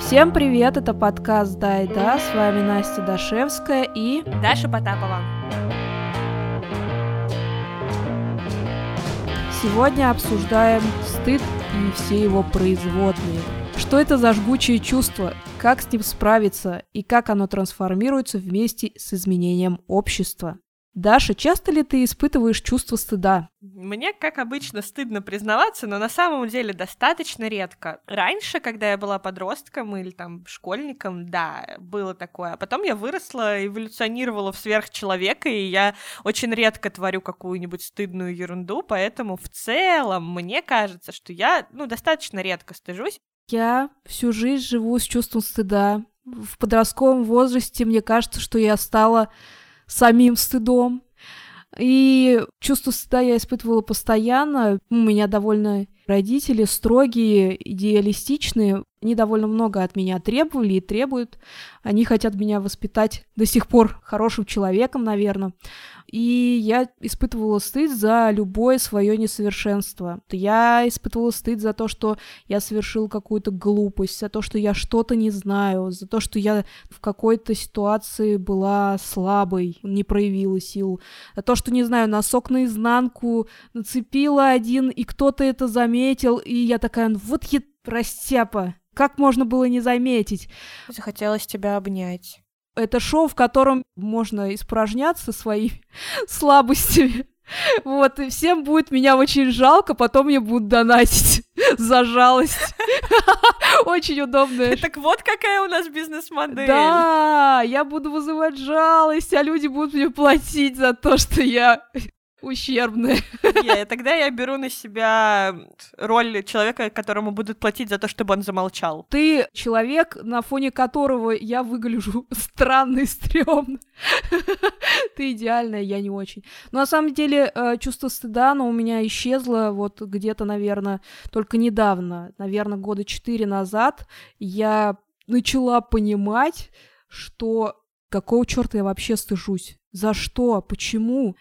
Всем привет, это подкаст «Да и да», с вами Настя Дашевская и... Даша Потапова. Сегодня обсуждаем стыд и все его производные. Что это за жгучее чувство, как с ним справиться и как оно трансформируется вместе с изменением общества. Даша, часто ли ты испытываешь чувство стыда? Мне, как обычно, стыдно признаваться, но на самом деле достаточно редко. Раньше, когда я была подростком или там школьником, да, было такое. А потом я выросла, эволюционировала в сверхчеловека, и я очень редко творю какую-нибудь стыдную ерунду, поэтому в целом мне кажется, что я, ну, достаточно редко стыжусь. Я всю жизнь живу с чувством стыда. В подростковом возрасте мне кажется, что я стала самим стыдом. И чувство стыда я испытывала постоянно. У меня довольно родители строгие, идеалистичные. Они довольно много от меня требовали и требуют. Они хотят меня воспитать до сих пор хорошим человеком, наверное и я испытывала стыд за любое свое несовершенство. Я испытывала стыд за то, что я совершил какую-то глупость, за то, что я что-то не знаю, за то, что я в какой-то ситуации была слабой, не проявила сил, за то, что, не знаю, носок наизнанку нацепила один, и кто-то это заметил, и я такая, «Ну вот я растяпа, как можно было не заметить? Захотелось тебя обнять. Это шоу, в котором можно испражняться своими слабостями. Вот, и всем будет меня очень жалко, потом мне будут донатить за жалость. Очень удобно. Так вот какая у нас бизнес-модель. Да, я буду вызывать жалость, а люди будут мне платить за то, что я ущербные. Yeah, тогда я беру на себя роль человека, которому будут платить за то, чтобы он замолчал. Ты человек, на фоне которого я выгляжу странно и стрёмно. Ты идеальная, я не очень. Но на самом деле э, чувство стыда, оно у меня исчезло вот где-то, наверное, только недавно, наверное, года четыре назад. Я начала понимать, что какого черта я вообще стыжусь? За что? Почему?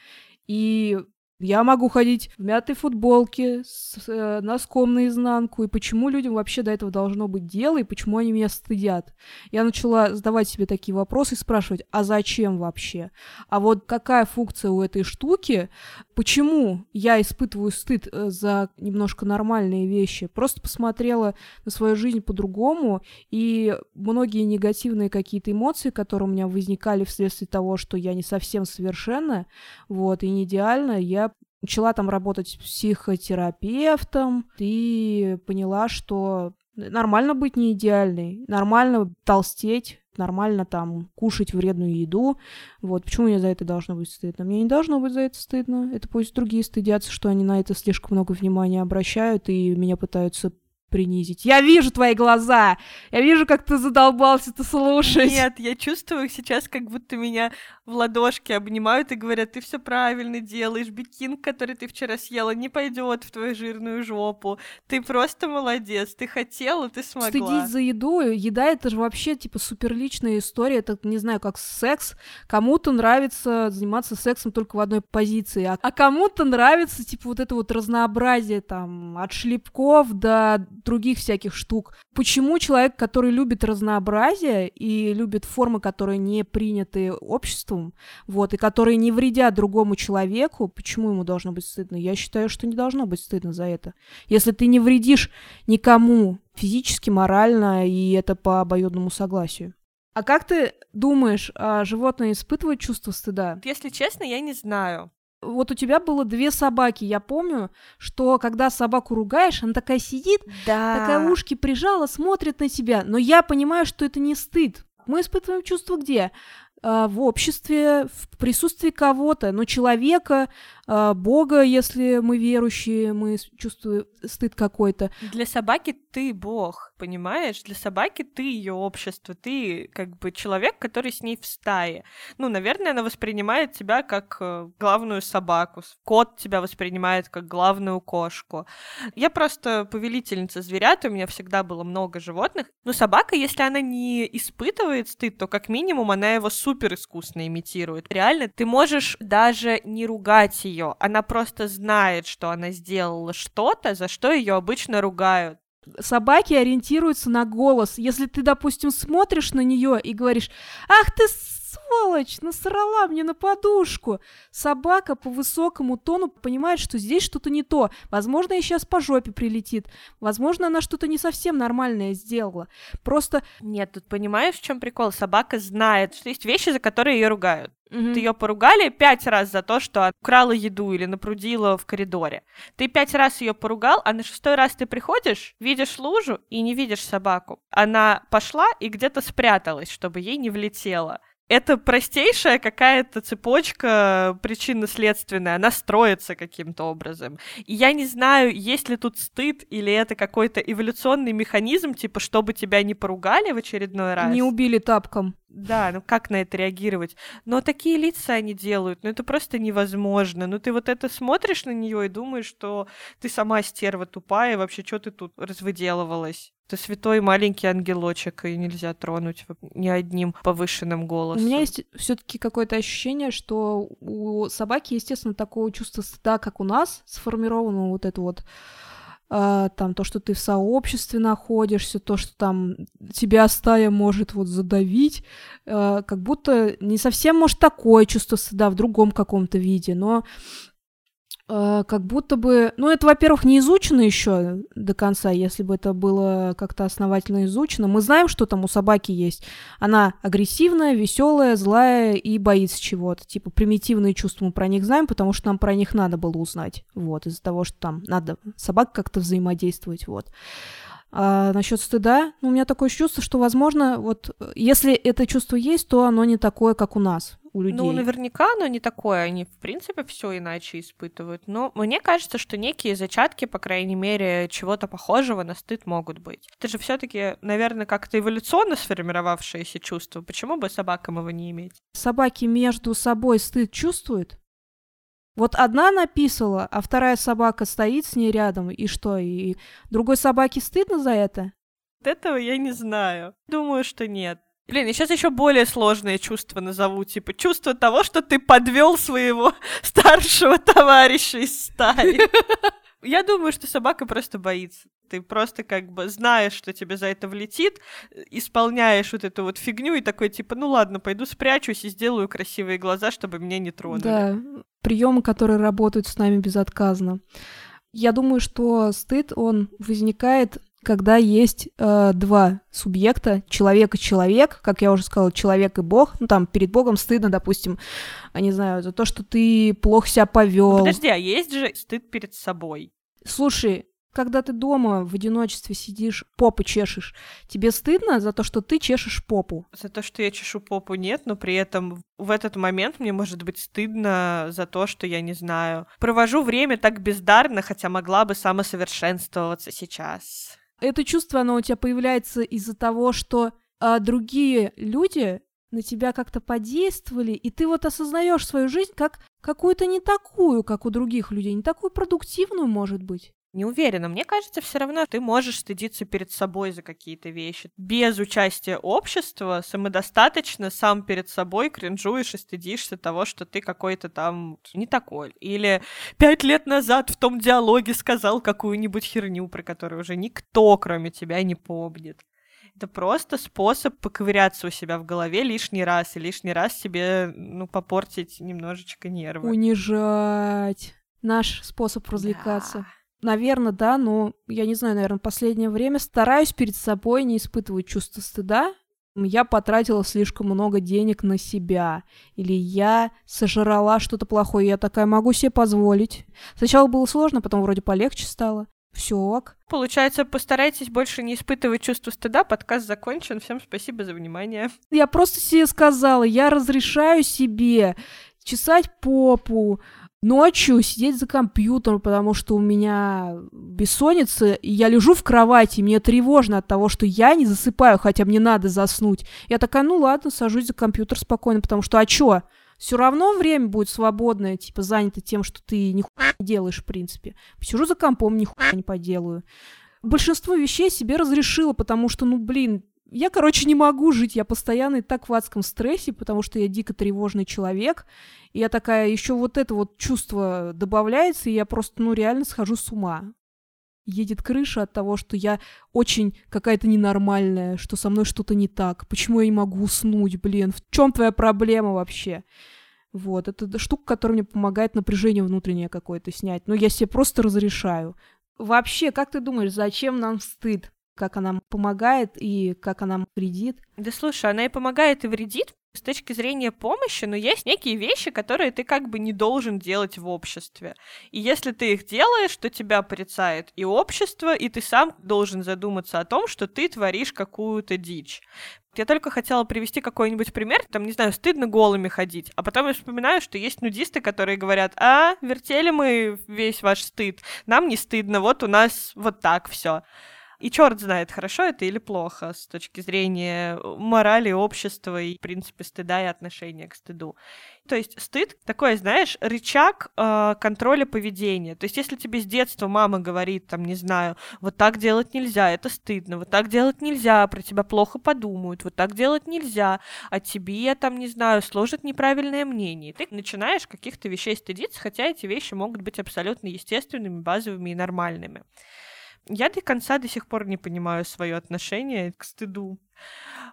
И я могу ходить в мятой футболке с э, носком наизнанку. И почему людям вообще до этого должно быть дело, и почему они меня стыдят? Я начала задавать себе такие вопросы и спрашивать, а зачем вообще? А вот какая функция у этой штуки? Почему я испытываю стыд э, за немножко нормальные вещи? Просто посмотрела на свою жизнь по-другому, и многие негативные какие-то эмоции, которые у меня возникали вследствие того, что я не совсем совершенна, вот, и не идеальна, я начала там работать психотерапевтом и поняла, что нормально быть не идеальной, нормально толстеть, нормально там кушать вредную еду. Вот, почему мне за это должно быть стыдно? Мне не должно быть за это стыдно. Это пусть другие стыдятся, что они на это слишком много внимания обращают и меня пытаются принизить. Я вижу твои глаза! Я вижу, как ты задолбался это слушать. Нет, я чувствую сейчас, как будто меня в ладошки обнимают и говорят, ты все правильно делаешь, бикин, который ты вчера съела, не пойдет в твою жирную жопу. Ты просто молодец, ты хотела, ты смогла. Стыдить за еду, еда это же вообще типа суперличная история, это, не знаю, как секс. Кому-то нравится заниматься сексом только в одной позиции, а, а кому-то нравится типа вот это вот разнообразие там от шлепков до других всяких штук. Почему человек, который любит разнообразие и любит формы, которые не приняты обществом, вот, и которые не вредят другому человеку, почему ему должно быть стыдно? Я считаю, что не должно быть стыдно за это. Если ты не вредишь никому физически, морально, и это по обоюдному согласию. А как ты думаешь, а животные испытывают чувство стыда? Если честно, я не знаю. Вот у тебя было две собаки. Я помню, что когда собаку ругаешь, она такая сидит, да. такая ушки прижала, смотрит на тебя. Но я понимаю, что это не стыд. Мы испытываем чувство где? А, в обществе, в присутствии кого-то, но человека, а, Бога, если мы верующие, мы чувствуем стыд какой-то. Для собаки ты Бог, понимаешь? Для собаки ты ее общество, ты как бы человек, который с ней в стае. Ну, наверное, она воспринимает тебя как э, главную собаку. Кот тебя воспринимает как главную кошку. Я просто повелительница зверят, у меня всегда было много животных. Но собака, если она не испытывает стыд, то как минимум она его супер искусно имитирует. Реально, ты можешь даже не ругать ее, она просто знает, что она сделала что-то, за что ее обычно ругают. Собаки ориентируются на голос. Если ты, допустим, смотришь на нее и говоришь, ах ты сволочь, насрала мне на подушку. Собака по высокому тону понимает, что здесь что-то не то. Возможно, ей сейчас по жопе прилетит. Возможно, она что-то не совсем нормальное сделала. Просто... Нет, тут понимаешь, в чем прикол? Собака знает, что есть вещи, за которые ее ругают. Mm-hmm. Ты ее поругали пять раз за то, что украла еду или напрудила в коридоре. Ты пять раз ее поругал, а на шестой раз ты приходишь, видишь лужу и не видишь собаку. Она пошла и где-то спряталась, чтобы ей не влетело это простейшая какая-то цепочка причинно-следственная, она строится каким-то образом. И я не знаю, есть ли тут стыд или это какой-то эволюционный механизм, типа, чтобы тебя не поругали в очередной раз. Не убили тапком. Да, ну как на это реагировать? Но такие лица они делают, ну это просто невозможно. Ну ты вот это смотришь на нее и думаешь, что ты сама стерва тупая, вообще что ты тут развыделывалась? Ты святой маленький ангелочек, и нельзя тронуть ни одним повышенным голосом. У меня есть все-таки какое-то ощущение, что у собаки, естественно, такого чувства стыда, как у нас, сформировано вот это вот там то, что ты в сообществе находишься, то, что там тебя стая может вот задавить, uh, как будто не совсем может такое чувство стыда в другом каком-то виде, но как будто бы, ну это, во-первых, не изучено еще до конца, если бы это было как-то основательно изучено. Мы знаем, что там у собаки есть. Она агрессивная, веселая, злая и боится чего-то. Типа примитивные чувства мы про них знаем, потому что нам про них надо было узнать. Вот, из-за того, что там надо собак как-то взаимодействовать, вот. А насчет стыда, ну, у меня такое чувство, что, возможно, вот если это чувство есть, то оно не такое, как у нас у людей. Ну, наверняка оно не такое, они, в принципе, все иначе испытывают. Но мне кажется, что некие зачатки, по крайней мере, чего-то похожего на стыд могут быть. Это же все-таки, наверное, как-то эволюционно сформировавшееся чувство. Почему бы собакам его не иметь? Собаки между собой стыд чувствуют? Вот одна написала, а вторая собака стоит с ней рядом, и что, и другой собаке стыдно за это? Этого я не знаю. Думаю, что нет. Блин, я сейчас еще более сложные чувства назову, типа чувство того, что ты подвел своего старшего товарища из стаи. Я думаю, что собака просто боится. Ты просто как бы знаешь, что тебе за это влетит, исполняешь вот эту вот фигню и такой типа, ну ладно, пойду спрячусь и сделаю красивые глаза, чтобы меня не тронули. Да, приемы, которые работают с нами безотказно. Я думаю, что стыд, он возникает когда есть э, два субъекта, человек и человек, как я уже сказала, человек и Бог, ну там перед Богом стыдно, допустим, я не знаю, за то, что ты плохо себя повел. Подожди, а есть же стыд перед собой? Слушай, когда ты дома в одиночестве сидишь, попы чешешь, тебе стыдно за то, что ты чешешь попу? За то, что я чешу попу, нет, но при этом в этот момент мне может быть стыдно за то, что я не знаю. Провожу время так бездарно, хотя могла бы самосовершенствоваться сейчас это чувство, оно у тебя появляется из-за того, что а, другие люди на тебя как-то подействовали, и ты вот осознаешь свою жизнь как какую-то не такую, как у других людей, не такую продуктивную, может быть. Не уверена. Мне кажется, все равно ты можешь стыдиться перед собой за какие-то вещи. Без участия общества самодостаточно сам перед собой кринжуешь и стыдишься того, что ты какой-то там не такой. Или пять лет назад в том диалоге сказал какую-нибудь херню, про которую уже никто, кроме тебя, не помнит. Это просто способ поковыряться у себя в голове лишний раз и лишний раз себе, ну, попортить немножечко нервы. Унижать. Наш способ развлекаться. Да. Наверное, да, но я не знаю, наверное, последнее время стараюсь перед собой не испытывать чувство стыда. Я потратила слишком много денег на себя. Или я сожрала что-то плохое. Я такая могу себе позволить. Сначала было сложно, потом вроде полегче стало. Все ок. Получается, постарайтесь больше не испытывать чувство стыда. Подкаст закончен. Всем спасибо за внимание. Я просто себе сказала, я разрешаю себе чесать попу, ночью сидеть за компьютером, потому что у меня бессонница, и я лежу в кровати, и мне тревожно от того, что я не засыпаю, хотя мне надо заснуть. Я такая, ну ладно, сажусь за компьютер спокойно, потому что, а чё? Все равно время будет свободное, типа, занято тем, что ты нихуя не делаешь, в принципе. Посижу за компом, нихуя не поделаю. Большинство вещей себе разрешила, потому что, ну, блин, я, короче, не могу жить, я постоянно и так в адском стрессе, потому что я дико тревожный человек, и я такая, еще вот это вот чувство добавляется, и я просто, ну, реально схожу с ума. едет крыша от того, что я очень какая-то ненормальная, что со мной что-то не так. Почему я не могу уснуть, блин? В чем твоя проблема вообще? Вот, это штука, которая мне помогает напряжение внутреннее какое-то снять. Но я себе просто разрешаю. Вообще, как ты думаешь, зачем нам стыд? Как она помогает и как она вредит? Да слушай, она и помогает, и вредит, с точки зрения помощи, но есть некие вещи, которые ты как бы не должен делать в обществе. И если ты их делаешь, то тебя порицает и общество, и ты сам должен задуматься о том, что ты творишь какую-то дичь. Я только хотела привести какой-нибудь пример, там, не знаю, стыдно голыми ходить, а потом я вспоминаю, что есть нудисты, которые говорят, а, вертели мы весь ваш стыд, нам не стыдно, вот у нас вот так все. И черт знает, хорошо это или плохо с точки зрения э, морали общества и, в принципе, стыда и отношения к стыду. То есть стыд такой, знаешь, рычаг э, контроля поведения. То есть если тебе с детства мама говорит, там, не знаю, вот так делать нельзя, это стыдно, вот так делать нельзя, про тебя плохо подумают, вот так делать нельзя, а тебе, там, не знаю, сложат неправильное мнение. Ты начинаешь каких-то вещей стыдиться, хотя эти вещи могут быть абсолютно естественными, базовыми и нормальными. Я до конца до сих пор не понимаю свое отношение к стыду.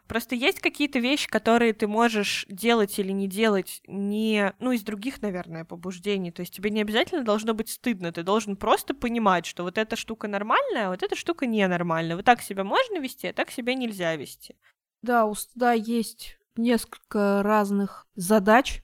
Просто есть какие-то вещи, которые ты можешь делать или не делать не, ну, из других, наверное, побуждений. То есть тебе не обязательно должно быть стыдно, ты должен просто понимать, что вот эта штука нормальная, а вот эта штука ненормальная. Вот так себя можно вести, а так себя нельзя вести. Да, у стыда есть несколько разных задач.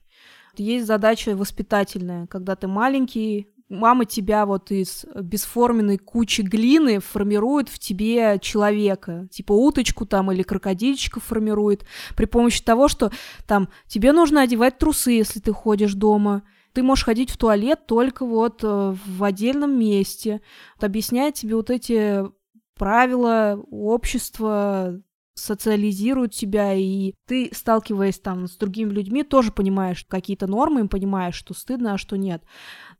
Есть задача воспитательная, когда ты маленький, мама тебя вот из бесформенной кучи глины формирует в тебе человека, типа уточку там или крокодильчика формирует. При помощи того, что там тебе нужно одевать трусы, если ты ходишь дома, ты можешь ходить в туалет только вот э, в отдельном месте, вот объясняет тебе вот эти правила общества, социализируют тебя, и ты, сталкиваясь там с другими людьми, тоже понимаешь какие-то нормы, и понимаешь, что стыдно, а что нет.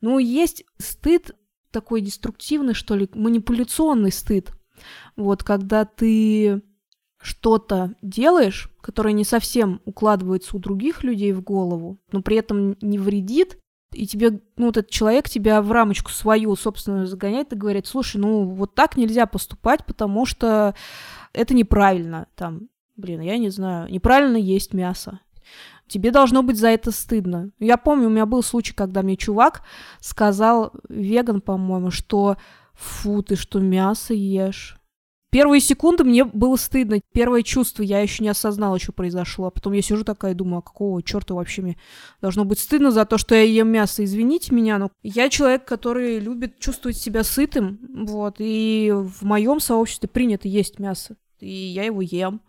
Ну, есть стыд такой деструктивный, что ли, манипуляционный стыд. Вот, когда ты что-то делаешь, которое не совсем укладывается у других людей в голову, но при этом не вредит, и тебе, ну, вот этот человек тебя в рамочку свою собственную загоняет и говорит, слушай, ну, вот так нельзя поступать, потому что это неправильно, там, блин, я не знаю, неправильно есть мясо. Тебе должно быть за это стыдно. Я помню, у меня был случай, когда мне чувак сказал, веган, по-моему, что фу, ты что, мясо ешь? Первые секунды мне было стыдно. Первое чувство, я еще не осознала, что произошло. А потом я сижу такая и думаю, а какого черта вообще мне должно быть стыдно за то, что я ем мясо. Извините меня, но я человек, который любит чувствовать себя сытым. Вот. И в моем сообществе принято есть мясо. И я его ем.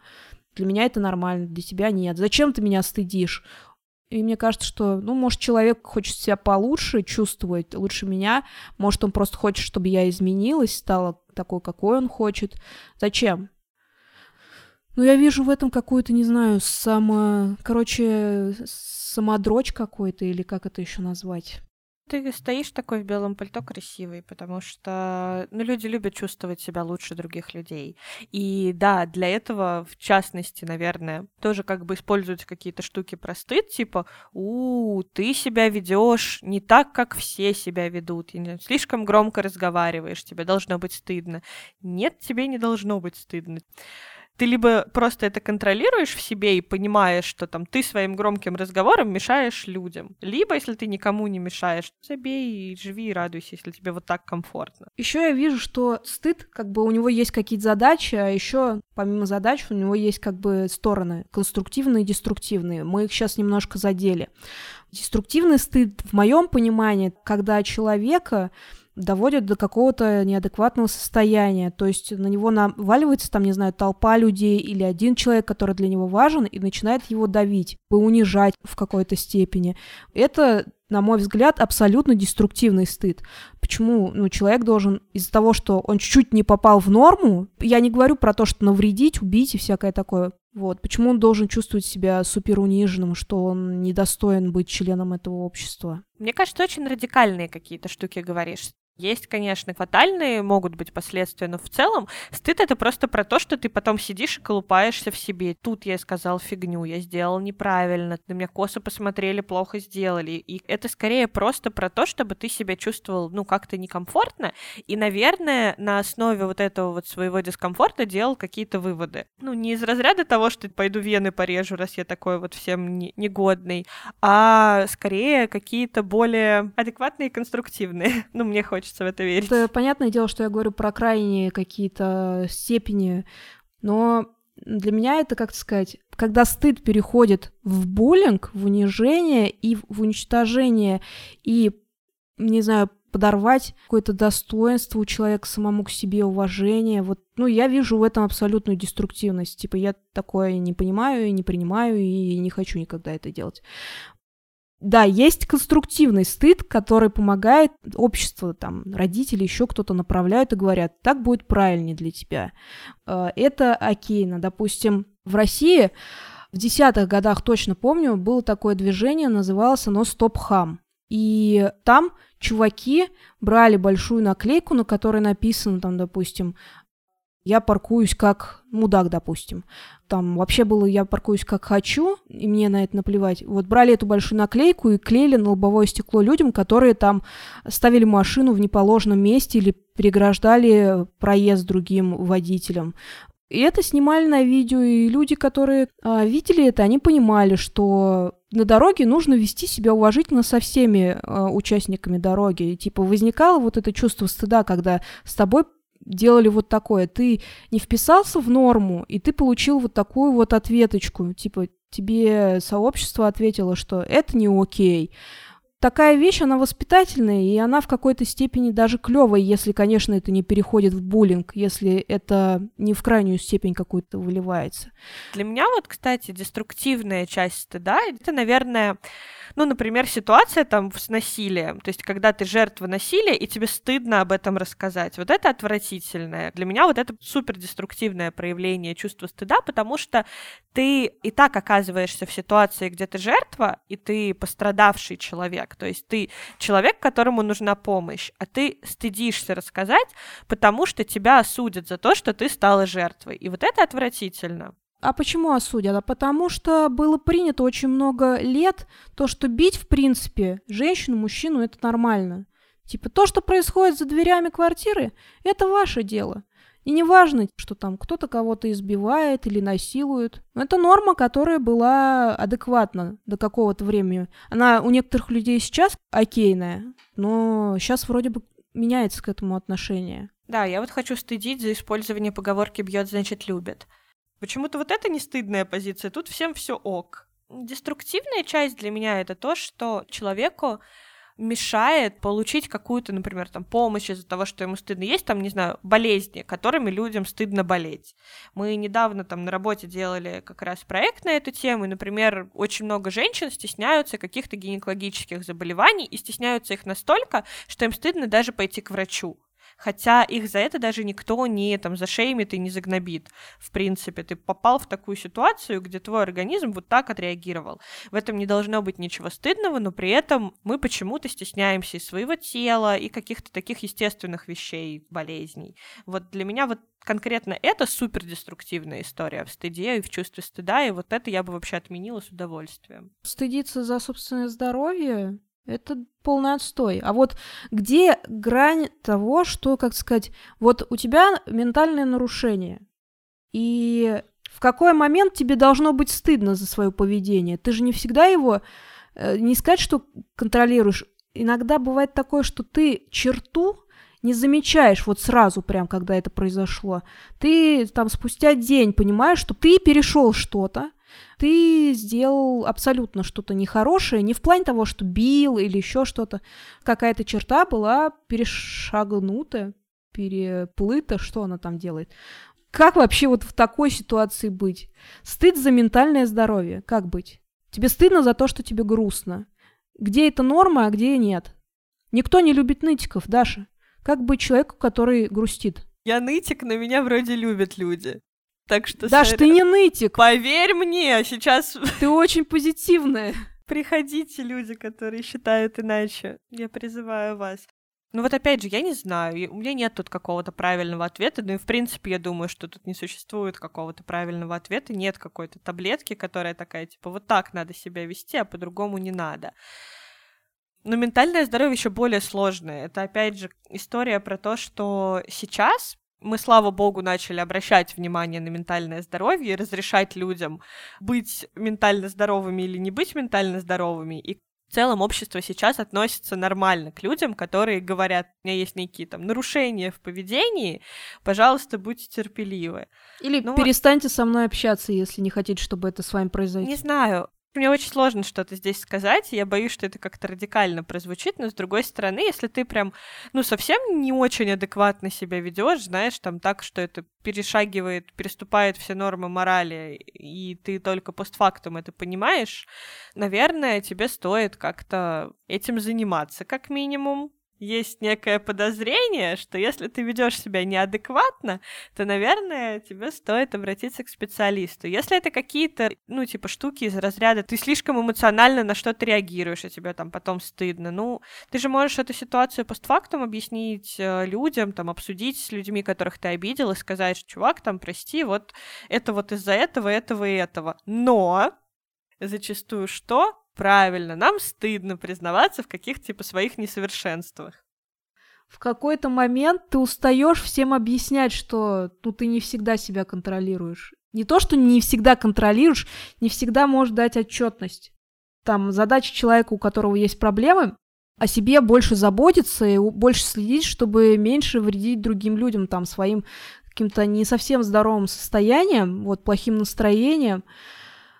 Для меня это нормально, для тебя нет. Зачем ты меня стыдишь? И мне кажется, что, ну, может, человек хочет себя получше чувствовать, лучше меня. Может, он просто хочет, чтобы я изменилась, стала такой, какой он хочет. Зачем? Ну, я вижу в этом какую-то, не знаю, само... Короче, самодрочь какой-то, или как это еще назвать? Ты стоишь такой в белом пальто красивый, потому что ну, люди любят чувствовать себя лучше других людей. И да, для этого, в частности, наверное, тоже как бы используются какие-то штуки про стыд, типа, у, ты себя ведешь не так, как все себя ведут, и слишком громко разговариваешь, тебе должно быть стыдно. Нет, тебе не должно быть стыдно ты либо просто это контролируешь в себе и понимаешь, что там ты своим громким разговором мешаешь людям, либо если ты никому не мешаешь, забей и живи и радуйся, если тебе вот так комфортно. Еще я вижу, что стыд, как бы у него есть какие-то задачи, а еще помимо задач у него есть как бы стороны конструктивные и деструктивные. Мы их сейчас немножко задели. Деструктивный стыд, в моем понимании, когда человека доводят до какого-то неадекватного состояния. То есть на него наваливается, там, не знаю, толпа людей или один человек, который для него важен, и начинает его давить, унижать в какой-то степени. Это, на мой взгляд, абсолютно деструктивный стыд. Почему ну, человек должен из-за того, что он чуть-чуть не попал в норму, я не говорю про то, что навредить, убить и всякое такое, вот. Почему он должен чувствовать себя супер униженным, что он недостоин быть членом этого общества? Мне кажется, очень радикальные какие-то штуки говоришь. Есть, конечно, фатальные могут быть последствия, но в целом стыд это просто про то, что ты потом сидишь и колупаешься в себе. Тут я сказал фигню, я сделал неправильно, на меня косо посмотрели, плохо сделали. И это скорее просто про то, чтобы ты себя чувствовал, ну, как-то некомфортно, и, наверное, на основе вот этого вот своего дискомфорта делал какие-то выводы. Ну, не из разряда того, что пойду вены порежу, раз я такой вот всем негодный, а скорее какие-то более адекватные и конструктивные. Ну, мне хочется хочется в это верить. Это понятное дело, что я говорю про крайние какие-то степени, но для меня это, как сказать, когда стыд переходит в буллинг, в унижение и в уничтожение, и, не знаю, подорвать какое-то достоинство у человека самому к себе, уважение. Вот, ну, я вижу в этом абсолютную деструктивность. Типа, я такое не понимаю и не принимаю, и не хочу никогда это делать. Да, есть конструктивный стыд, который помогает общество, там, родители, еще кто-то направляют и говорят, так будет правильнее для тебя. Э, это окейно. Допустим, в России в десятых годах, точно помню, было такое движение, называлось оно «Стоп хам». И там чуваки брали большую наклейку, на которой написано, там, допустим, я паркуюсь как мудак, допустим. Там вообще было «я паркуюсь как хочу», и мне на это наплевать. Вот брали эту большую наклейку и клеили на лобовое стекло людям, которые там ставили машину в неположенном месте или переграждали проезд другим водителям. И это снимали на видео, и люди, которые а, видели это, они понимали, что на дороге нужно вести себя уважительно со всеми а, участниками дороги. И, типа возникало вот это чувство стыда, когда с тобой делали вот такое. Ты не вписался в норму, и ты получил вот такую вот ответочку. Типа, тебе сообщество ответило, что это не окей. Такая вещь, она воспитательная, и она в какой-то степени даже клевая, если, конечно, это не переходит в буллинг, если это не в крайнюю степень какую-то выливается. Для меня вот, кстати, деструктивная часть стыда, это, наверное, ну, например, ситуация там с насилием, то есть когда ты жертва насилия, и тебе стыдно об этом рассказать. Вот это отвратительное. Для меня вот это супер деструктивное проявление чувства стыда, потому что ты и так оказываешься в ситуации, где ты жертва, и ты пострадавший человек. То есть ты человек, которому нужна помощь, а ты стыдишься рассказать, потому что тебя осудят за то, что ты стала жертвой. И вот это отвратительно. А почему осудят? А потому что было принято очень много лет то, что бить, в принципе, женщину, мужчину, это нормально. Типа, то, что происходит за дверями квартиры, это ваше дело. И не важно, что там кто-то кого-то избивает или насилует. Это норма, которая была адекватна до какого-то времени. Она у некоторых людей сейчас окейная, но сейчас вроде бы меняется к этому отношение. Да, я вот хочу стыдить за использование поговорки «бьет, значит, любит». Почему-то вот это не стыдная позиция, тут всем все ок. Деструктивная часть для меня это то, что человеку мешает получить какую-то, например, там, помощь из-за того, что ему стыдно. Есть там, не знаю, болезни, которыми людям стыдно болеть. Мы недавно там на работе делали как раз проект на эту тему, и, например, очень много женщин стесняются каких-то гинекологических заболеваний и стесняются их настолько, что им стыдно даже пойти к врачу хотя их за это даже никто не там зашеймит и не загнобит. В принципе, ты попал в такую ситуацию, где твой организм вот так отреагировал. В этом не должно быть ничего стыдного, но при этом мы почему-то стесняемся и своего тела, и каких-то таких естественных вещей, болезней. Вот для меня вот конкретно это супер деструктивная история в стыде и в чувстве стыда, и вот это я бы вообще отменила с удовольствием. Стыдиться за собственное здоровье это полный отстой. А вот где грань того, что, как сказать, вот у тебя ментальное нарушение, и в какой момент тебе должно быть стыдно за свое поведение? Ты же не всегда его, э, не сказать, что контролируешь. Иногда бывает такое, что ты черту не замечаешь вот сразу прям, когда это произошло. Ты там спустя день понимаешь, что ты перешел что-то, ты сделал абсолютно что-то нехорошее, не в плане того, что бил или еще что-то. Какая-то черта была перешагнута, переплыта, что она там делает. Как вообще вот в такой ситуации быть? Стыд за ментальное здоровье. Как быть? Тебе стыдно за то, что тебе грустно. Где это норма, а где нет? Никто не любит нытиков, Даша. Как быть человеку, который грустит? Я нытик, но меня вроде любят люди. Так что... Даш, ты не нытик. Поверь мне, сейчас... Ты очень позитивная. Приходите, люди, которые считают иначе. Я призываю вас. Ну вот опять же, я не знаю, у меня нет тут какого-то правильного ответа, ну и в принципе я думаю, что тут не существует какого-то правильного ответа, нет какой-то таблетки, которая такая, типа, вот так надо себя вести, а по-другому не надо. Но ментальное здоровье еще более сложное. Это опять же история про то, что сейчас мы, слава богу, начали обращать внимание на ментальное здоровье и разрешать людям быть ментально здоровыми или не быть ментально здоровыми. И в целом общество сейчас относится нормально к людям, которые говорят, у меня есть некие там нарушения в поведении, пожалуйста, будьте терпеливы. Или Но... перестаньте со мной общаться, если не хотите, чтобы это с вами произошло. Не знаю. Мне очень сложно что-то здесь сказать, я боюсь, что это как-то радикально прозвучит, но с другой стороны, если ты прям, ну, совсем не очень адекватно себя ведешь, знаешь, там так, что это перешагивает, переступает все нормы морали, и ты только постфактум это понимаешь, наверное, тебе стоит как-то этим заниматься, как минимум, есть некое подозрение, что если ты ведешь себя неадекватно, то, наверное, тебе стоит обратиться к специалисту. Если это какие-то, ну, типа, штуки из разряда, ты слишком эмоционально на что-то реагируешь, и тебе там потом стыдно, ну, ты же можешь эту ситуацию постфактум объяснить э, людям, там, обсудить с людьми, которых ты обидел, и сказать, чувак, там, прости, вот это вот из-за этого, этого и этого. Но зачастую что? Правильно, нам стыдно признаваться в каких-то типа своих несовершенствах. В какой-то момент ты устаешь всем объяснять, что ну, ты не всегда себя контролируешь. Не то, что не всегда контролируешь, не всегда можешь дать отчетность. Там задача человека, у которого есть проблемы, о себе больше заботиться и больше следить, чтобы меньше вредить другим людям, там, своим каким-то не совсем здоровым состоянием, вот, плохим настроением.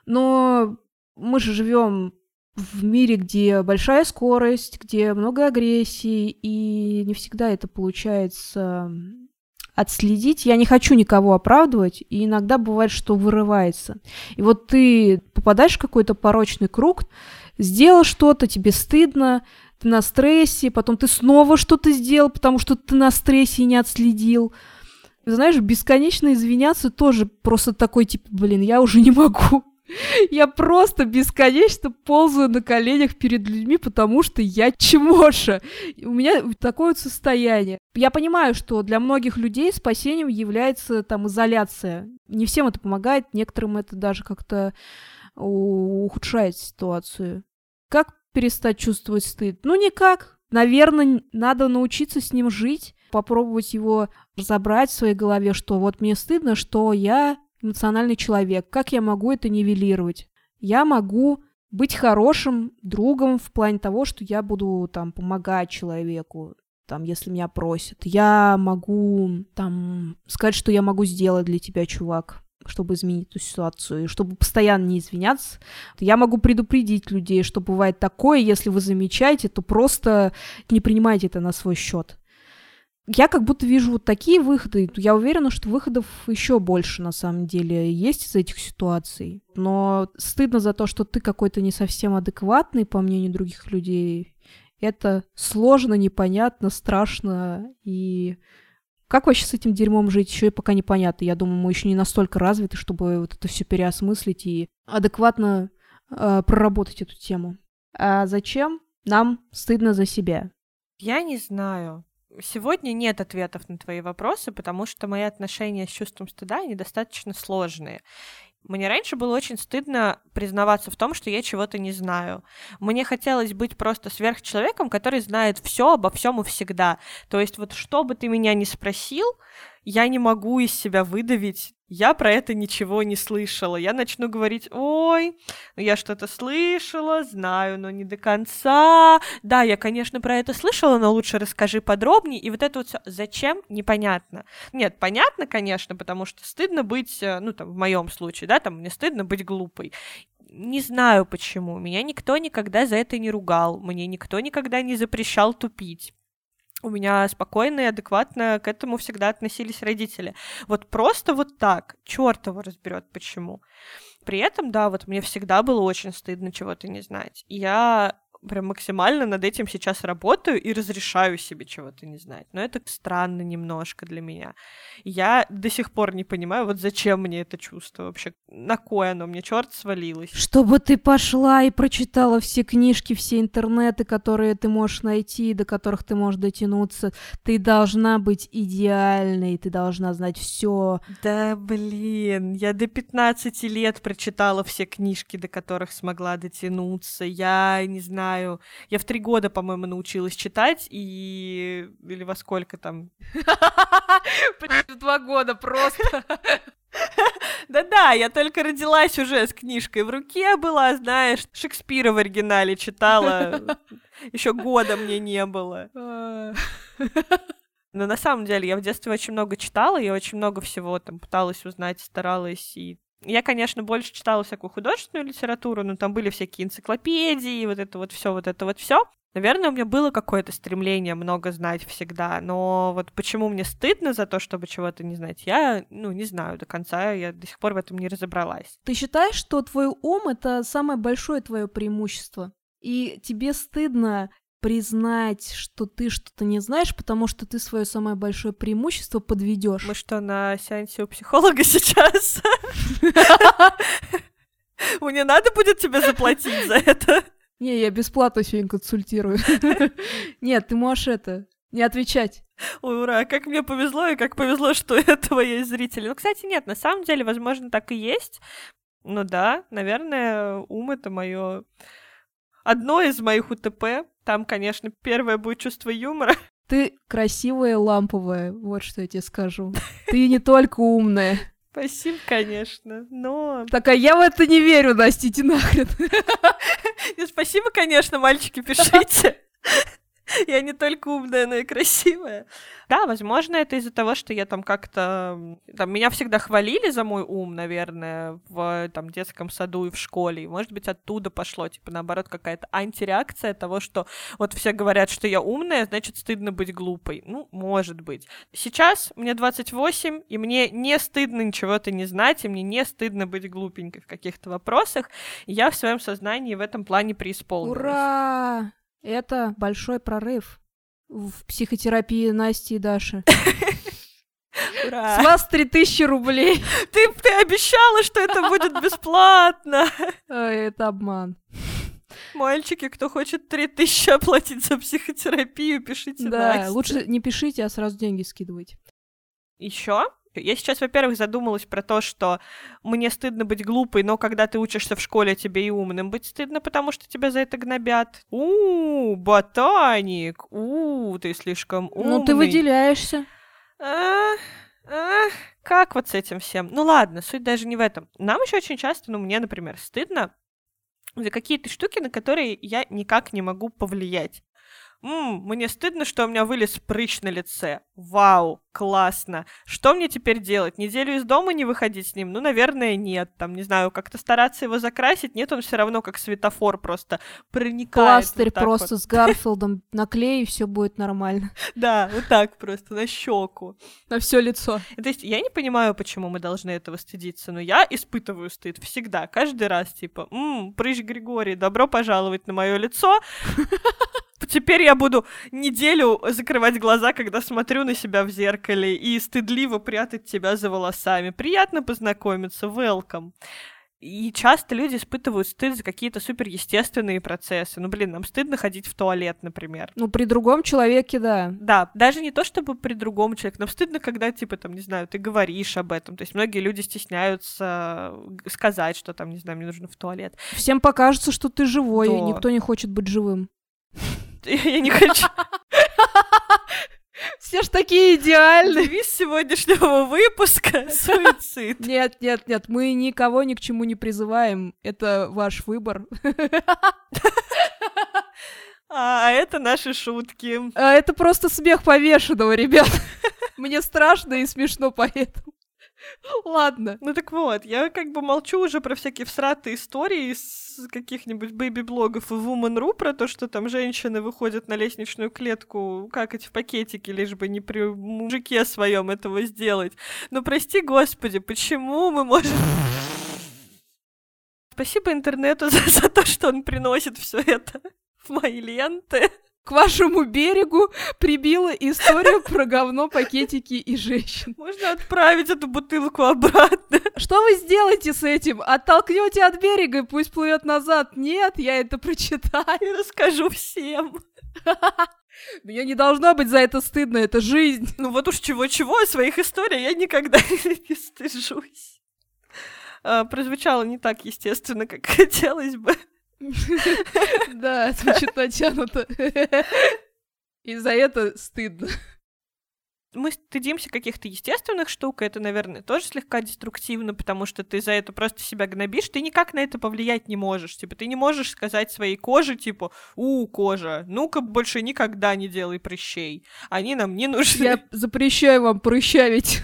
Но мы же живем в мире, где большая скорость, где много агрессии, и не всегда это получается отследить. Я не хочу никого оправдывать, и иногда бывает, что вырывается. И вот ты попадаешь в какой-то порочный круг, сделал что-то, тебе стыдно, ты на стрессе, потом ты снова что-то сделал, потому что ты на стрессе и не отследил. Знаешь, бесконечно извиняться тоже просто такой, типа, блин, я уже не могу. Я просто бесконечно ползаю на коленях перед людьми, потому что я чмоша. У меня такое вот состояние. Я понимаю, что для многих людей спасением является там изоляция. Не всем это помогает, некоторым это даже как-то ухудшает ситуацию. Как перестать чувствовать стыд? Ну, никак. Наверное, надо научиться с ним жить, попробовать его разобрать в своей голове, что вот мне стыдно, что я эмоциональный человек. Как я могу это нивелировать? Я могу быть хорошим другом в плане того, что я буду там помогать человеку, там, если меня просят. Я могу там сказать, что я могу сделать для тебя, чувак, чтобы изменить эту ситуацию, и чтобы постоянно не извиняться. Я могу предупредить людей, что бывает такое, если вы замечаете, то просто не принимайте это на свой счет я как будто вижу вот такие выходы. Я уверена, что выходов еще больше на самом деле есть из этих ситуаций. Но стыдно за то, что ты какой-то не совсем адекватный, по мнению других людей. Это сложно, непонятно, страшно. И как вообще с этим дерьмом жить, еще и пока непонятно. Я думаю, мы еще не настолько развиты, чтобы вот это все переосмыслить и адекватно э, проработать эту тему. А зачем? Нам стыдно за себя. Я не знаю. Сегодня нет ответов на твои вопросы, потому что мои отношения с чувством стыда, они достаточно сложные. Мне раньше было очень стыдно признаваться в том, что я чего-то не знаю. Мне хотелось быть просто сверхчеловеком, который знает все обо всем и всегда. То есть вот что бы ты меня ни спросил, я не могу из себя выдавить я про это ничего не слышала. Я начну говорить, ой, ну я что-то слышала, знаю, но не до конца. Да, я, конечно, про это слышала, но лучше расскажи подробнее. И вот это вот все, зачем, непонятно. Нет, понятно, конечно, потому что стыдно быть, э, ну, там, в моем случае, да, там, мне стыдно быть глупой. Не знаю почему. Меня никто никогда за это не ругал. Мне никто никогда не запрещал тупить у меня спокойно и адекватно к этому всегда относились родители. Вот просто вот так, черт его разберет, почему. При этом, да, вот мне всегда было очень стыдно чего-то не знать. Я прям максимально над этим сейчас работаю и разрешаю себе чего-то не знать. Но это странно немножко для меня. Я до сих пор не понимаю, вот зачем мне это чувство вообще, на кое оно мне, черт свалилось. Чтобы ты пошла и прочитала все книжки, все интернеты, которые ты можешь найти, до которых ты можешь дотянуться. Ты должна быть идеальной, ты должна знать все. Да, блин, я до 15 лет прочитала все книжки, до которых смогла дотянуться. Я не знаю, я в три года, по-моему, научилась читать, и... Или во сколько там? Два года просто. Да-да, я только родилась уже с книжкой в руке была, знаешь, Шекспира в оригинале читала. Еще года мне не было. Но на самом деле я в детстве очень много читала, я очень много всего там пыталась узнать, старалась и я, конечно, больше читала всякую художественную литературу, но там были всякие энциклопедии, вот это вот все, вот это вот все. Наверное, у меня было какое-то стремление много знать всегда, но вот почему мне стыдно за то, чтобы чего-то не знать, я, ну, не знаю до конца, я до сих пор в этом не разобралась. Ты считаешь, что твой ум — это самое большое твое преимущество? И тебе стыдно признать, что ты что-то не знаешь, потому что ты свое самое большое преимущество подведешь. Мы что, на сеансе у психолога сейчас? Мне надо будет тебе заплатить за это? Не, я бесплатно сегодня консультирую. Нет, ты можешь это, не отвечать. Ой, ура, как мне повезло, и как повезло, что этого есть зрители. Ну, кстати, нет, на самом деле, возможно, так и есть. Ну да, наверное, ум — это мое одно из моих УТП. Там, конечно, первое будет чувство юмора. Ты красивая ламповая, вот что я тебе скажу. Ты не только умная. Спасибо, конечно, но... Так, а я в это не верю, Настя, иди нахрен. Спасибо, конечно, мальчики, пишите. Я не только умная, но и красивая. Да, возможно, это из-за того, что я там как-то... Там, меня всегда хвалили за мой ум, наверное, в там, детском саду и в школе. И, может быть, оттуда пошло, типа, наоборот, какая-то антиреакция того, что вот все говорят, что я умная, значит, стыдно быть глупой. Ну, может быть. Сейчас мне 28, и мне не стыдно ничего-то не знать, и мне не стыдно быть глупенькой в каких-то вопросах. И я в своем сознании в этом плане преисполнилась. Ура! Это большой прорыв в психотерапии Насти и Даши. Ура! С вас 3000 рублей. Ты, ты обещала, что это будет бесплатно. Это обман. Мальчики, кто хочет 3000 оплатить за психотерапию, пишите Да, Насте. лучше не пишите, а сразу деньги скидывайте. Еще я сейчас, во-первых, задумалась про то, что мне стыдно быть глупой, но когда ты учишься в школе, тебе и умным быть стыдно, потому что тебя за это гнобят. У, ботаник, у, ты слишком умный. Ну, ты выделяешься. А, а, как вот с этим всем? Ну ладно, суть даже не в этом. Нам еще очень часто, ну мне, например, стыдно за какие-то штуки, на которые я никак не могу повлиять. М, мне стыдно, что у меня вылез прыщ на лице. Вау, классно. Что мне теперь делать? Неделю из дома не выходить с ним? Ну, наверное, нет. Там, не знаю, как-то стараться его закрасить. Нет, он все равно как светофор просто проникает. Пластырь вот просто вот. с Гарфилдом наклей, и все будет нормально. Да, вот так просто, на щеку. На все лицо. То есть я не понимаю, почему мы должны этого стыдиться, но я испытываю стыд всегда, каждый раз, типа, «М, прыщ Григорий, добро пожаловать на мое лицо. Теперь я буду неделю закрывать глаза, когда смотрю на себя в зеркале, и стыдливо прятать тебя за волосами. Приятно познакомиться, welcome. И часто люди испытывают стыд за какие-то суперестественные процессы. Ну, блин, нам стыдно ходить в туалет, например. Ну, при другом человеке, да. Да, даже не то, чтобы при другом человеке, нам стыдно, когда, типа, там, не знаю, ты говоришь об этом. То есть многие люди стесняются сказать, что там, не знаю, мне нужно в туалет. Всем покажется, что ты живой, и Да. никто не хочет быть живым. Я не хочу. Все ж такие идеальные. Девиз сегодняшнего выпуска — суицид. Нет, нет, нет, мы никого ни к чему не призываем. Это ваш выбор. А это наши шутки. А это просто смех повешенного, ребят. Мне страшно и смешно поэтому. Ладно. Ну так вот, я как бы молчу уже про всякие всратые истории из каких-нибудь бэйби-блогов и Woman.ru про то, что там женщины выходят на лестничную клетку какать в пакетике, лишь бы не при мужике своем этого сделать. Но прости господи, почему мы можем... Спасибо интернету за, за то, что он приносит все это в мои ленты. К вашему берегу прибила история про говно, пакетики и женщин. Можно отправить эту бутылку обратно. Что вы сделаете с этим? Оттолкнете от берега и пусть плывет назад? Нет, я это прочитаю. И расскажу всем. Мне не должно быть за это стыдно, это жизнь. Ну вот уж чего-чего, своих историй я никогда не стыжусь. А, прозвучало не так естественно, как хотелось бы. Да, звучит натянуто. И за это стыдно. Мы стыдимся каких-то естественных штук, это, наверное, тоже слегка деструктивно, потому что ты за это просто себя гнобишь, ты никак на это повлиять не можешь. Типа, ты не можешь сказать своей коже, типа, у, кожа, ну-ка больше никогда не делай прыщей. Они нам не нужны. Я запрещаю вам прыщавить.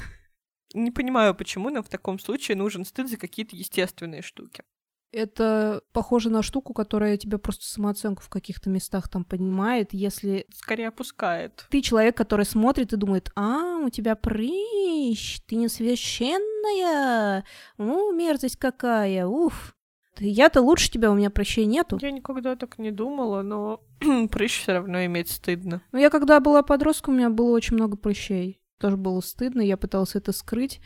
Не понимаю, почему нам в таком случае нужен стыд за какие-то естественные штуки. Это похоже на штуку, которая тебя просто самооценку в каких-то местах там поднимает, если... Скорее опускает. Ты человек, который смотрит и думает, а, у тебя прыщ, ты не священная, ну, мерзость какая, уф. Я-то лучше тебя, у меня прыщей нету. Я никогда так не думала, но прыщ все равно иметь стыдно. Ну, я когда была подростком, у меня было очень много прыщей. Тоже было стыдно, я пыталась это скрыть.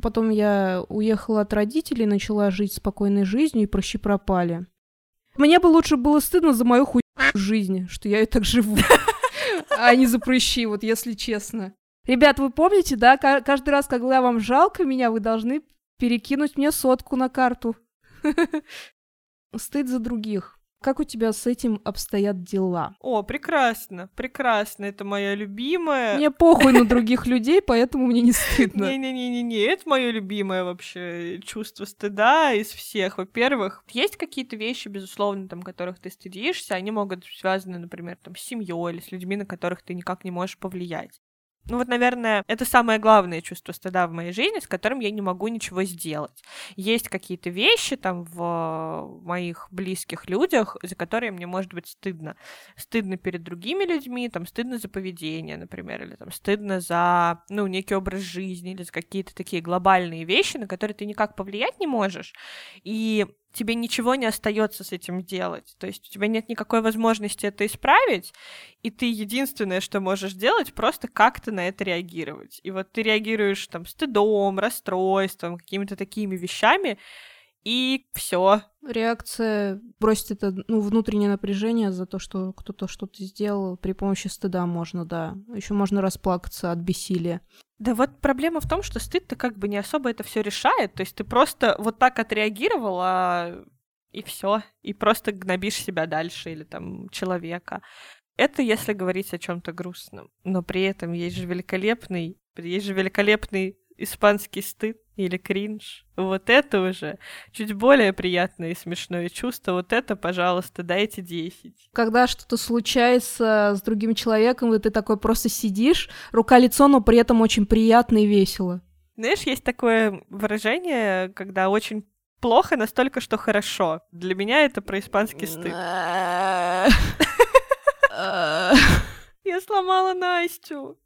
Потом я уехала от родителей, начала жить спокойной жизнью, и прыщи пропали. Мне бы лучше было стыдно за мою хуй жизнь, что я и так живу, а не за прыщи, вот если честно. Ребят, вы помните, да, каждый раз, когда вам жалко меня, вы должны перекинуть мне сотку на карту. Стыд за других. Как у тебя с этим обстоят дела? О, прекрасно, прекрасно, это моя любимая. Мне похуй на других людей, поэтому мне не стыдно. Не-не-не-не, это мое любимое вообще чувство стыда из всех. Во-первых, есть какие-то вещи, безусловно, там, которых ты стыдишься, они могут быть связаны, например, там, с семьей или с людьми, на которых ты никак не можешь повлиять. Ну вот, наверное, это самое главное чувство стыда в моей жизни, с которым я не могу ничего сделать. Есть какие-то вещи там в моих близких людях, за которые мне может быть стыдно. Стыдно перед другими людьми, там стыдно за поведение, например, или там стыдно за, ну, некий образ жизни, или за какие-то такие глобальные вещи, на которые ты никак повлиять не можешь. И тебе ничего не остается с этим делать. То есть у тебя нет никакой возможности это исправить, и ты единственное, что можешь делать, просто как-то на это реагировать. И вот ты реагируешь там стыдом, расстройством, какими-то такими вещами, и все. Реакция бросить это ну, внутреннее напряжение за то, что кто-то что-то сделал при помощи стыда можно, да. Еще можно расплакаться от бессилия. Да вот проблема в том, что стыд-то как бы не особо это все решает. То есть ты просто вот так отреагировала, и все, и просто гнобишь себя дальше или там человека. Это если говорить о чем-то грустном. Но при этом есть же великолепный, есть же великолепный испанский стыд или кринж. Вот это уже чуть более приятное и смешное чувство. Вот это, пожалуйста, дайте 10. Когда что-то случается с другим человеком, и ты такой просто сидишь, рука-лицо, но при этом очень приятно и весело. Знаешь, есть такое выражение, когда очень плохо настолько, что хорошо. Для меня это про испанский стыд. Я сломала Настю.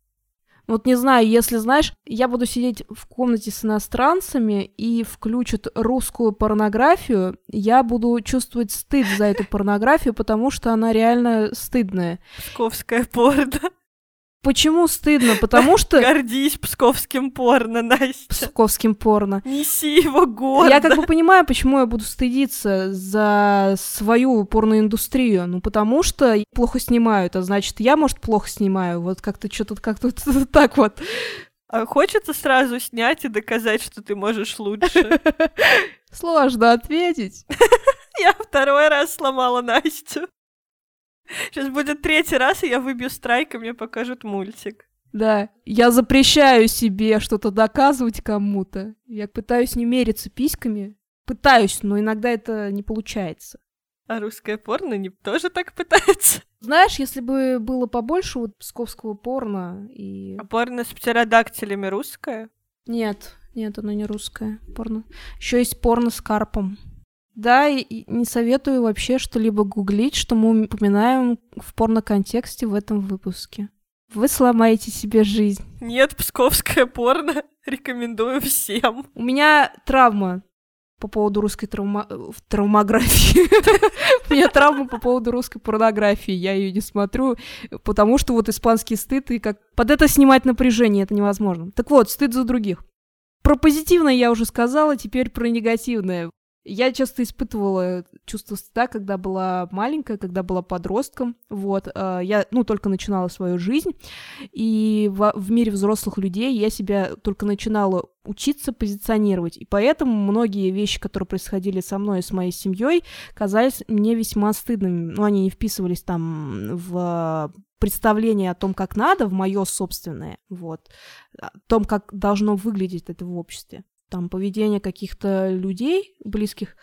Вот не знаю, если знаешь, я буду сидеть в комнате с иностранцами и включат русскую порнографию, я буду чувствовать стыд за эту порнографию, потому что она реально стыдная. Псковская порно. Почему стыдно? Потому что... Гордись псковским порно, Настя. Псковским порно. Неси его гордо. Я как бы понимаю, почему я буду стыдиться за свою порноиндустрию. Ну, потому что плохо снимают, а значит, я, может, плохо снимаю. Вот как-то что-то как-то так вот. А хочется сразу снять и доказать, что ты можешь лучше. Сложно ответить. Я второй раз сломала Настю. Сейчас будет третий раз, и я выбью страйк, и мне покажут мультик. Да, я запрещаю себе что-то доказывать кому-то. Я пытаюсь не мериться письками. Пытаюсь, но иногда это не получается. А русское порно не тоже так пытается? Знаешь, если бы было побольше вот псковского порно и... А порно с птеродактилями русское? Нет, нет, оно не русское порно. Еще есть порно с карпом. Да, и не советую вообще что-либо гуглить, что мы упоминаем в порно-контексте в этом выпуске. Вы сломаете себе жизнь. Нет, псковское порно. Рекомендую всем. У меня травма. по поводу русской травма... травмографии. У меня травма по поводу русской порнографии. Я ее не смотрю, потому что вот испанский стыд, и как под это снимать напряжение, это невозможно. Так вот, стыд за других. Про позитивное я уже сказала, теперь про негативное. Я часто испытывала чувство стыда, когда была маленькая, когда была подростком. Вот, э, я, ну, только начинала свою жизнь, и в, в мире взрослых людей я себя только начинала учиться позиционировать. И поэтому многие вещи, которые происходили со мной и с моей семьей, казались мне весьма стыдными. Ну, они не вписывались там в представление о том, как надо, в мое собственное, вот, о том, как должно выглядеть это в обществе там, поведение каких-то людей близких,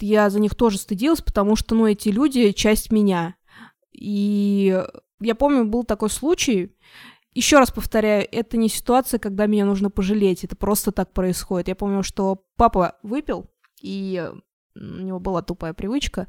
я за них тоже стыдилась, потому что, ну, эти люди — часть меня. И я помню, был такой случай, еще раз повторяю, это не ситуация, когда меня нужно пожалеть, это просто так происходит. Я помню, что папа выпил, и у него была тупая привычка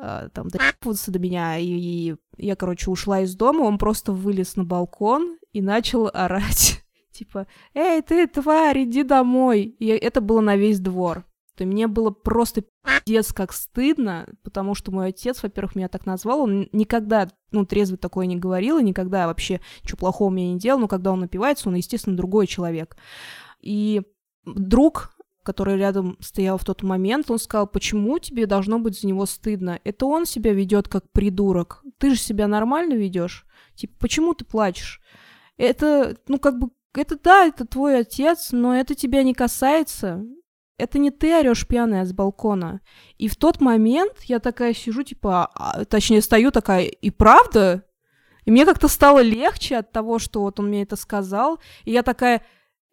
э, там допутаться до меня, и, и я, короче, ушла из дома, он просто вылез на балкон и начал орать типа, «Эй, ты, тварь, иди домой!» И это было на весь двор. То мне было просто пиздец как стыдно, потому что мой отец, во-первых, меня так назвал, он никогда, ну, трезвый такое не говорил, и никогда вообще ничего плохого мне не делал, но когда он напивается, он, естественно, другой человек. И друг, который рядом стоял в тот момент, он сказал, почему тебе должно быть за него стыдно? Это он себя ведет как придурок. Ты же себя нормально ведешь. Типа, почему ты плачешь? Это, ну, как бы это да, это твой отец, но это тебя не касается. Это не ты орешь пьяная с балкона. И в тот момент я такая сижу, типа, а, точнее, стою такая, и правда? И мне как-то стало легче от того, что вот он мне это сказал. И я такая,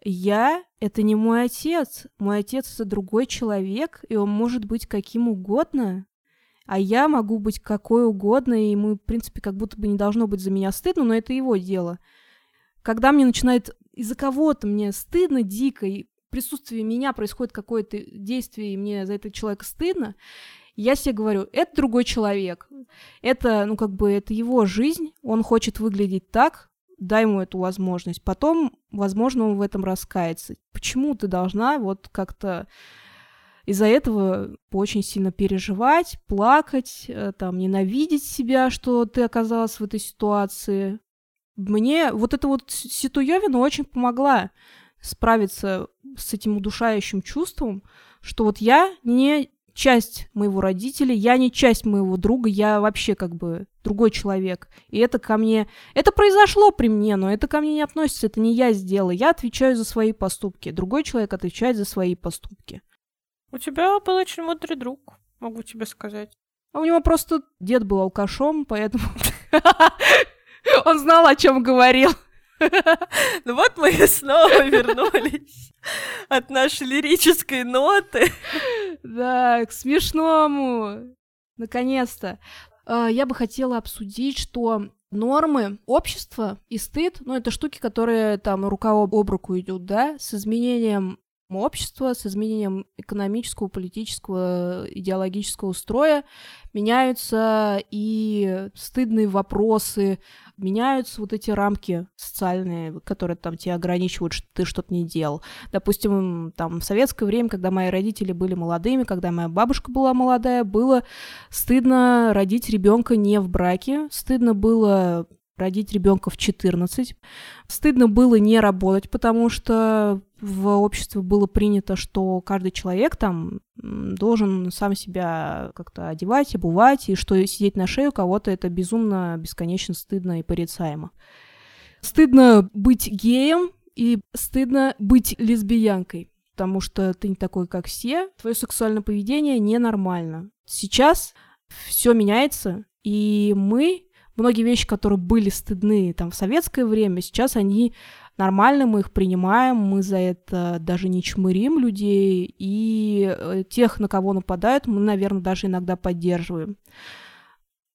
я — это не мой отец. Мой отец — это другой человек, и он может быть каким угодно. А я могу быть какой угодно, и ему, в принципе, как будто бы не должно быть за меня стыдно, но это его дело. Когда мне начинает из-за кого-то мне стыдно дико, и в присутствии меня происходит какое-то действие, и мне за этого человека стыдно, я себе говорю, это другой человек, это, ну, как бы, это его жизнь, он хочет выглядеть так, дай ему эту возможность. Потом, возможно, он в этом раскается. Почему ты должна вот как-то из-за этого очень сильно переживать, плакать, э, там, ненавидеть себя, что ты оказалась в этой ситуации. Мне вот эта вот Ситуевина очень помогла справиться с этим удушающим чувством, что вот я не часть моего родителя, я не часть моего друга, я вообще как бы другой человек. И это ко мне... Это произошло при мне, но это ко мне не относится, это не я сделала. Я отвечаю за свои поступки. Другой человек отвечает за свои поступки. У тебя был очень мудрый друг, могу тебе сказать. А у него просто дед был алкашом, поэтому Он знал, о чем говорил. Ну вот мы и снова вернулись от нашей лирической ноты. Да, к смешному. Наконец-то. А, я бы хотела обсудить, что нормы общества и стыд, ну, это штуки, которые там рука об, об руку идут, да, с изменением общества, с изменением экономического, политического, идеологического строя меняются и стыдные вопросы, меняются вот эти рамки социальные, которые там тебя ограничивают, что ты что-то не делал. Допустим, там в советское время, когда мои родители были молодыми, когда моя бабушка была молодая, было стыдно родить ребенка не в браке, стыдно было родить ребенка в 14. Стыдно было не работать, потому что в обществе было принято, что каждый человек там должен сам себя как-то одевать, обувать, и что сидеть на шее у кого-то это безумно, бесконечно стыдно и порицаемо. Стыдно быть геем и стыдно быть лесбиянкой, потому что ты не такой, как все, твое сексуальное поведение ненормально. Сейчас все меняется, и мы многие вещи, которые были стыдны там в советское время, сейчас они нормально, мы их принимаем, мы за это даже не чмырим людей, и э, тех, на кого нападают, мы, наверное, даже иногда поддерживаем.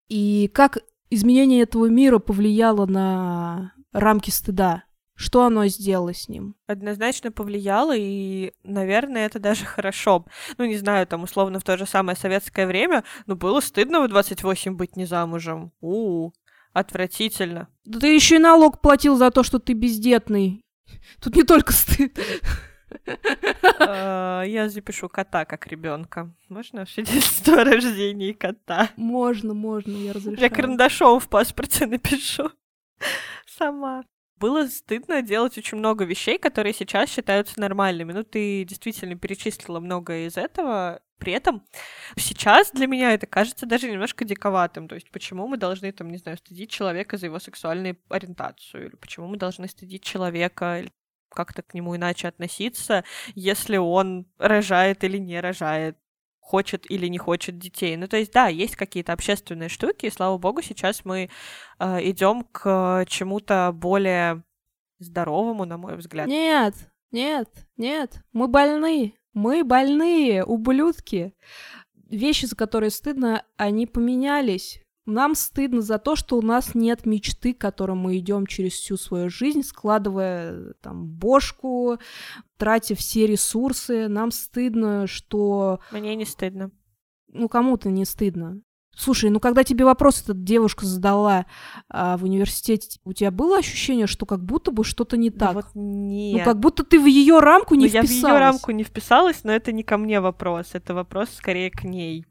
И как изменение этого мира повлияло на рамки стыда? Что оно сделало с ним? Однозначно повлияло, и, наверное, это даже хорошо. Ну, не знаю, там, условно, в то же самое советское время, ну, было стыдно в 28 быть не замужем. У, -у отвратительно. Да ты еще и налог платил за то, что ты бездетный. Тут не только стыд. А, я запишу кота как ребенка. Можно свидетельство о рождении кота? Можно, можно, я разрешаю. Я карандашом в паспорте напишу. Сама. Было стыдно делать очень много вещей, которые сейчас считаются нормальными. Ну, ты действительно перечислила многое из этого. При этом сейчас для меня это кажется даже немножко диковатым. То есть почему мы должны, там, не знаю, стыдить человека за его сексуальную ориентацию? Или почему мы должны стыдить человека как-то к нему иначе относиться, если он рожает или не рожает? Хочет или не хочет детей. Ну, то есть, да, есть какие-то общественные штуки, и слава богу, сейчас мы э, идем к чему-то более здоровому, на мой взгляд. Нет, нет, нет, мы больны, мы больные, ублюдки. Вещи, за которые стыдно, они поменялись. Нам стыдно за то, что у нас нет мечты, к которой мы идем через всю свою жизнь, складывая там бошку, тратя все ресурсы. Нам стыдно, что... Мне не стыдно. Ну, кому-то не стыдно. Слушай, ну когда тебе вопрос эта девушка задала а, в университете, у тебя было ощущение, что как будто бы что-то не так? Да вот нет. Ну как будто ты в ее рамку не ну, вписалась. Я в ее рамку не вписалась, но это не ко мне вопрос, это вопрос скорее к ней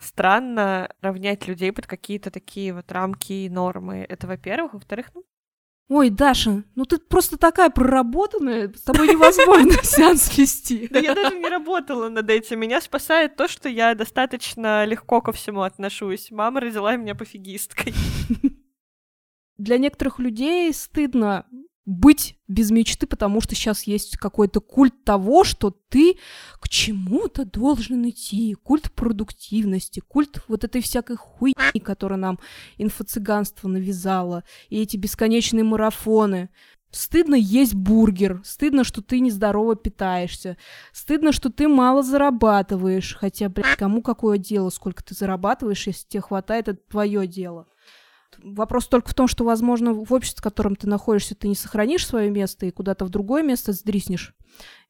странно равнять людей под какие-то такие вот рамки и нормы. Это, во-первых. Во-вторых, ну, Ой, Даша, ну ты просто такая проработанная, с тобой невозможно сеанс вести. Да я даже не работала над этим. Меня спасает то, что я достаточно легко ко всему отношусь. Мама родила меня пофигисткой. Для некоторых людей стыдно быть без мечты, потому что сейчас есть какой-то культ того, что ты к чему-то должен идти, культ продуктивности, культ вот этой всякой хуйни, которую нам инфо-цыганство навязало, и эти бесконечные марафоны. Стыдно есть бургер, стыдно, что ты нездорово питаешься, стыдно, что ты мало зарабатываешь, хотя, блядь, кому какое дело, сколько ты зарабатываешь, если тебе хватает, это твое дело. Вопрос только в том, что, возможно, в обществе, в котором ты находишься, ты не сохранишь свое место и куда-то в другое место сдриснешь,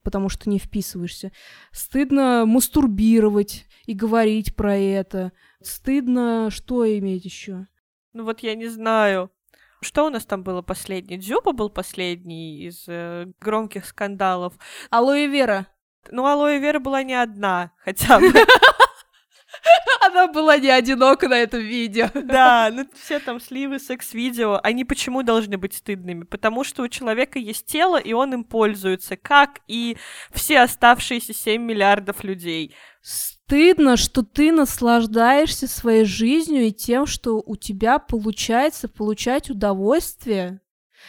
потому что не вписываешься. Стыдно мастурбировать и говорить про это. Стыдно что иметь еще? Ну вот я не знаю. Что у нас там было последний? Дзюба был последний из э, громких скандалов. Алоэ Вера. Ну, Алоэ Вера была не одна, хотя бы. Она была не одинока на этом видео. Да, ну все там сливы, секс-видео, они почему должны быть стыдными? Потому что у человека есть тело, и он им пользуется, как и все оставшиеся 7 миллиардов людей. Стыдно, что ты наслаждаешься своей жизнью и тем, что у тебя получается получать удовольствие.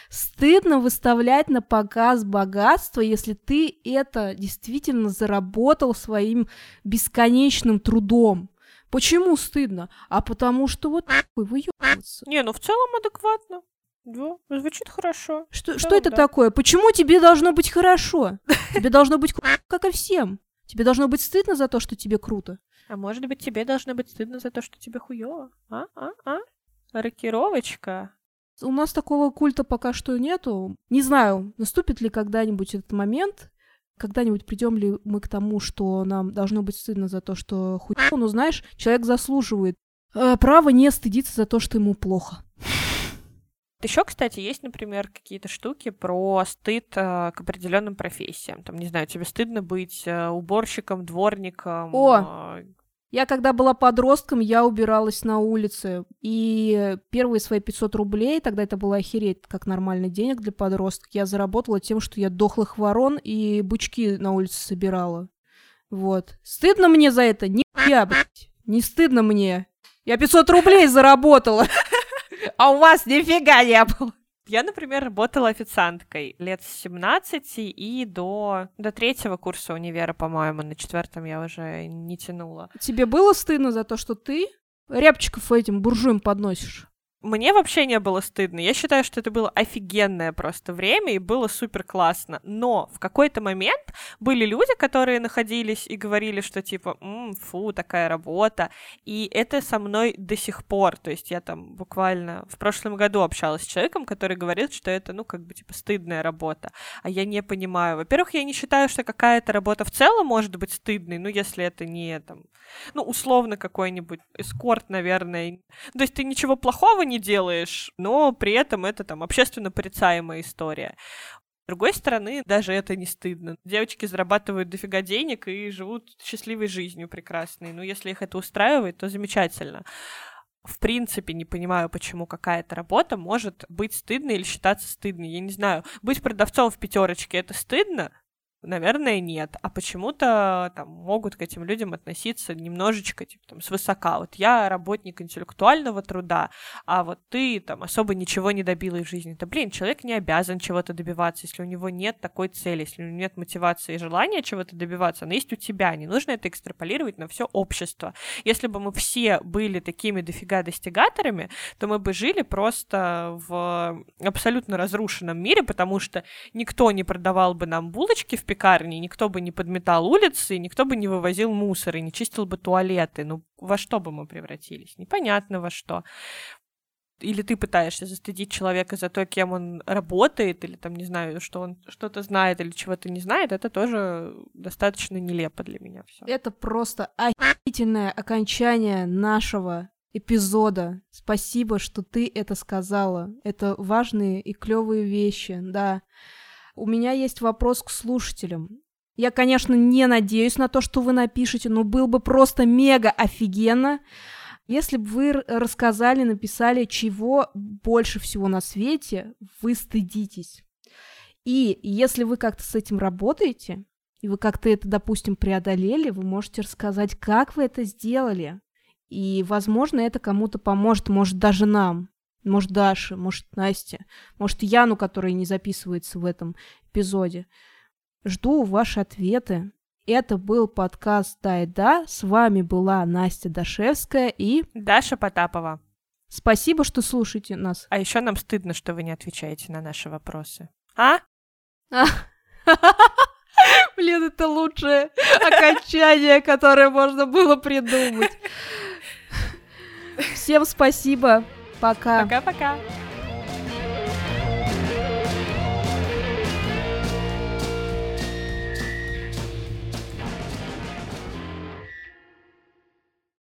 Стыдно выставлять на показ богатство, если ты это действительно заработал своим бесконечным трудом. Почему стыдно? А потому что вот такой выебываться. Не, ну в целом адекватно. Да, звучит хорошо. Что, что это да. такое? Почему тебе должно быть хорошо? Тебе должно быть как и всем. Тебе должно быть стыдно за то, что тебе круто. А может быть, тебе должно быть стыдно за то, что тебе хуёво? А? А? А? Рокировочка. У нас такого культа пока что нету. Не знаю, наступит ли когда-нибудь этот момент, когда-нибудь придем ли мы к тому, что нам должно быть стыдно за то, что хуй... Ну, знаешь, человек заслуживает э, права не стыдиться за то, что ему плохо. Еще, кстати, есть, например, какие-то штуки про стыд э, к определенным профессиям. Там, не знаю, тебе стыдно быть э, уборщиком, дворником, О! Э, я когда была подростком, я убиралась на улице, и первые свои 500 рублей, тогда это было охереть, как нормальный денег для подростка, я заработала тем, что я дохлых ворон и бычки на улице собирала. Вот. Стыдно мне за это? Не я. Не стыдно мне. Я 500 рублей заработала. А у вас нифига не было. Я, например, работала официанткой лет с 17 и до, до третьего курса универа, по-моему, на четвертом я уже не тянула. Тебе было стыдно за то, что ты рябчиков этим буржуям подносишь? Мне вообще не было стыдно. Я считаю, что это было офигенное просто время и было супер классно. Но в какой-то момент были люди, которые находились и говорили, что типа, М, фу, такая работа. И это со мной до сих пор. То есть я там буквально в прошлом году общалась с человеком, который говорит, что это, ну, как бы, типа, стыдная работа. А я не понимаю. Во-первых, я не считаю, что какая-то работа в целом может быть стыдной, ну, если это не, там, ну, условно какой-нибудь эскорт, наверное. То есть ты ничего плохого не не делаешь, но при этом это там общественно порицаемая история. С другой стороны, даже это не стыдно. Девочки зарабатывают дофига денег и живут счастливой жизнью прекрасной. Ну, если их это устраивает, то замечательно в принципе не понимаю, почему какая-то работа может быть стыдной или считаться стыдной. Я не знаю, быть продавцом в пятерочке это стыдно, Наверное, нет. А почему-то там могут к этим людям относиться немножечко типа, там, свысока. Вот я работник интеллектуального труда, а вот ты там особо ничего не добилась в жизни. Да блин, человек не обязан чего-то добиваться, если у него нет такой цели, если у него нет мотивации и желания чего-то добиваться, она есть у тебя. Не нужно это экстраполировать на все общество. Если бы мы все были такими дофига достигаторами, то мы бы жили просто в абсолютно разрушенном мире, потому что никто не продавал бы нам булочки в пекарни, никто бы не подметал улицы, никто бы не вывозил мусор и не чистил бы туалеты. Ну, во что бы мы превратились? Непонятно во что. Или ты пытаешься застыдить человека за то, кем он работает, или там, не знаю, что он что-то знает или чего-то не знает, это тоже достаточно нелепо для меня все. Это просто охерительное окончание нашего эпизода. Спасибо, что ты это сказала. Это важные и клевые вещи, да. У меня есть вопрос к слушателям. Я, конечно, не надеюсь на то, что вы напишете, но был бы просто мега офигенно, если бы вы рассказали, написали, чего больше всего на свете вы стыдитесь. И если вы как-то с этим работаете, и вы как-то это, допустим, преодолели, вы можете рассказать, как вы это сделали. И, возможно, это кому-то поможет, может, даже нам. Может, Даша, может, Настя, может, Яну, которая не записывается в этом эпизоде. Жду ваши ответы. Это был подкаст «Да и да». С вами была Настя Дашевская и... Даша Потапова. Спасибо, что слушаете нас. А еще нам стыдно, что вы не отвечаете на наши вопросы. А? Блин, это лучшее окончание, которое можно было придумать. Всем спасибо. Пока. Пока-пока.